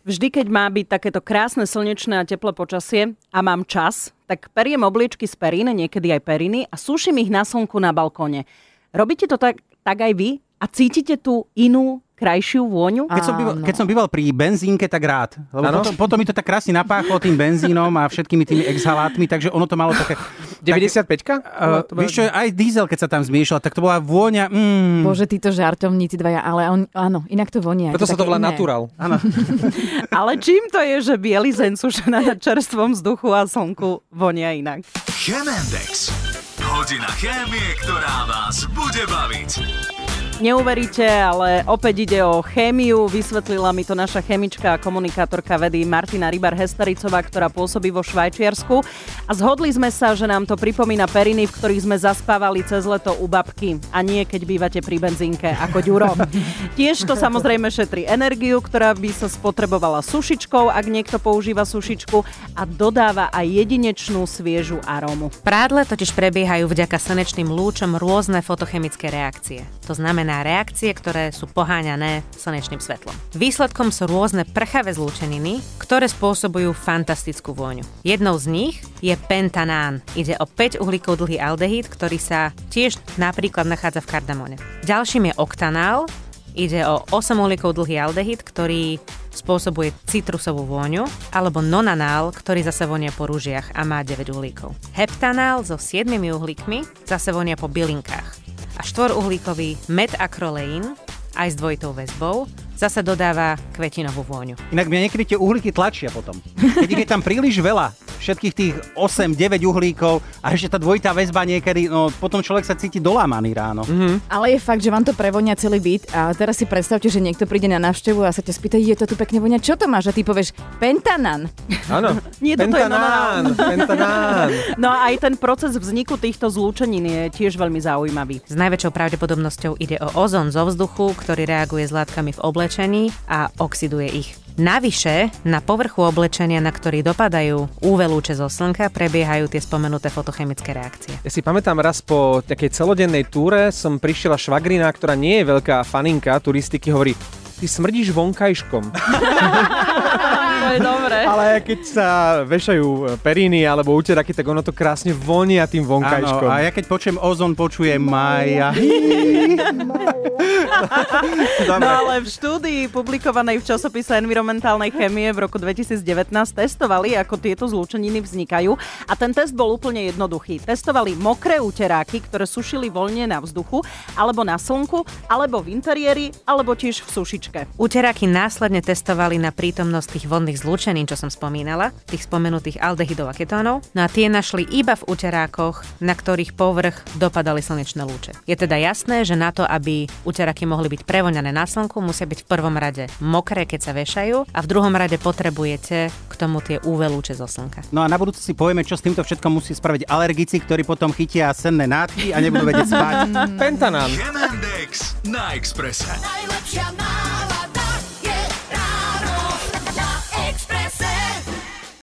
Vždy, keď má byť takéto krásne slnečné a teplé počasie a mám čas, tak periem obliečky z perín, niekedy aj periny a suším ich na slnku na balkóne. Robíte to tak, tak aj vy? A cítite tú inú krajšiu vôňu? Keď som, býval, keď som býval pri benzínke, tak rád. Lebo potom, potom mi to tak krásne napáchlo tým benzínom a všetkými tými exhalátmi, takže ono to malo také... 95-ka? Uh, vieš čo, aj diesel, keď sa tam zmiešal, tak to bola vôňa... Mm. Bože, títo žartovníci dvaja, ale on, áno, inak to vonia. Preto sa to volá natural. Áno. ale čím to je, že bielizeň sušená na čerstvom vzduchu a slnku vonia inak? Chemendex. Hodina chémie, ktorá vás bude baviť. Neuveríte, ale opäť ide o chémiu. Vysvetlila mi to naša chemička a komunikátorka vedy Martina Rybar-Hestericová, ktorá pôsobí vo Švajčiarsku. A zhodli sme sa, že nám to pripomína periny, v ktorých sme zaspávali cez leto u babky. A nie, keď bývate pri benzínke ako Ďuro. Tiež to samozrejme šetrí energiu, ktorá by sa spotrebovala sušičkou, ak niekto používa sušičku a dodáva aj jedinečnú sviežu arómu. Prádle totiž prebiehajú vďaka slnečným lúčom rôzne fotochemické reakcie. To znamená, na reakcie, ktoré sú poháňané slnečným svetlom. Výsledkom sú rôzne prchavé zlúčeniny, ktoré spôsobujú fantastickú vôňu. Jednou z nich je pentanán. Ide o 5 uhlíkov dlhý aldehyd, ktorý sa tiež napríklad nachádza v kardamone. Ďalším je oktanál, Ide o 8 uhlíkov dlhý aldehyd, ktorý spôsobuje citrusovú vôňu, alebo nonanál, ktorý zase vonia po rúžiach a má 9 uhlíkov. Heptanál so 7 uhlíkmi zase vonia po bylinkách a štvoruhlíkový metakroleín aj s dvojitou väzbou zase dodáva kvetinovú vôňu. Inak mňa niekedy tie uhlíky tlačia potom. Keď je tam príliš veľa, všetkých tých 8-9 uhlíkov a ešte tá dvojitá väzba niekedy, no potom človek sa cíti dolámaný ráno. Mm-hmm. Ale je fakt, že vám to prevonia celý byt a teraz si predstavte, že niekto príde na návštevu a sa ťa spýta, je to tu pekne vonia, čo to máš? A ty povieš, pentanan. Áno, Nie, pentanán, pentanán. No a aj ten proces vzniku týchto zlúčenín je tiež veľmi zaujímavý. S najväčšou pravdepodobnosťou ide o ozon zo vzduchu, ktorý reaguje s látkami v oblečení a oxiduje ich. Navyše, na povrchu oblečenia, na ktorý dopadajú UV lúče zo slnka, prebiehajú tie spomenuté fotochemické reakcie. Ja si pamätám raz po takej celodennej túre som prišiela švagrina, ktorá nie je veľká faninka turistiky, hovorí, ty smrdíš vonkajškom. to je dobré. Ale keď sa vešajú períny alebo úteraky, tak ono to krásne vonia tým vonkajškom. Áno, a ja keď počujem ozon, počujem Maja. no ale v štúdii publikovanej v časopise environmentálnej chemie v roku 2019 testovali, ako tieto zlúčeniny vznikajú a ten test bol úplne jednoduchý. Testovali mokré úteráky, ktoré sušili voľne na vzduchu, alebo na slnku, alebo v interiéri, alebo tiež v sušičke. Úteráky následne testovali na prítomnosť tých vodných zlúčenín, čo som spomínala, tých spomenutých aldehydov a ketónov, no a tie našli iba v úterákoch, na ktorých povrch dopadali slnečné lúče. Je teda jasné, že na to, aby úteráky mohli byť prevoňané na slnku, musia byť v prvom rade mokré, keď sa vešajú a v druhom rade potrebujete k tomu tie UV lúče zo slnka. No a na budúce si povieme, čo s týmto všetkom musí spraviť alergici, ktorí potom chytia senné nádchy a nebudú vedieť spať. Pentanán. Chemendex na Expresse. Najlepšia.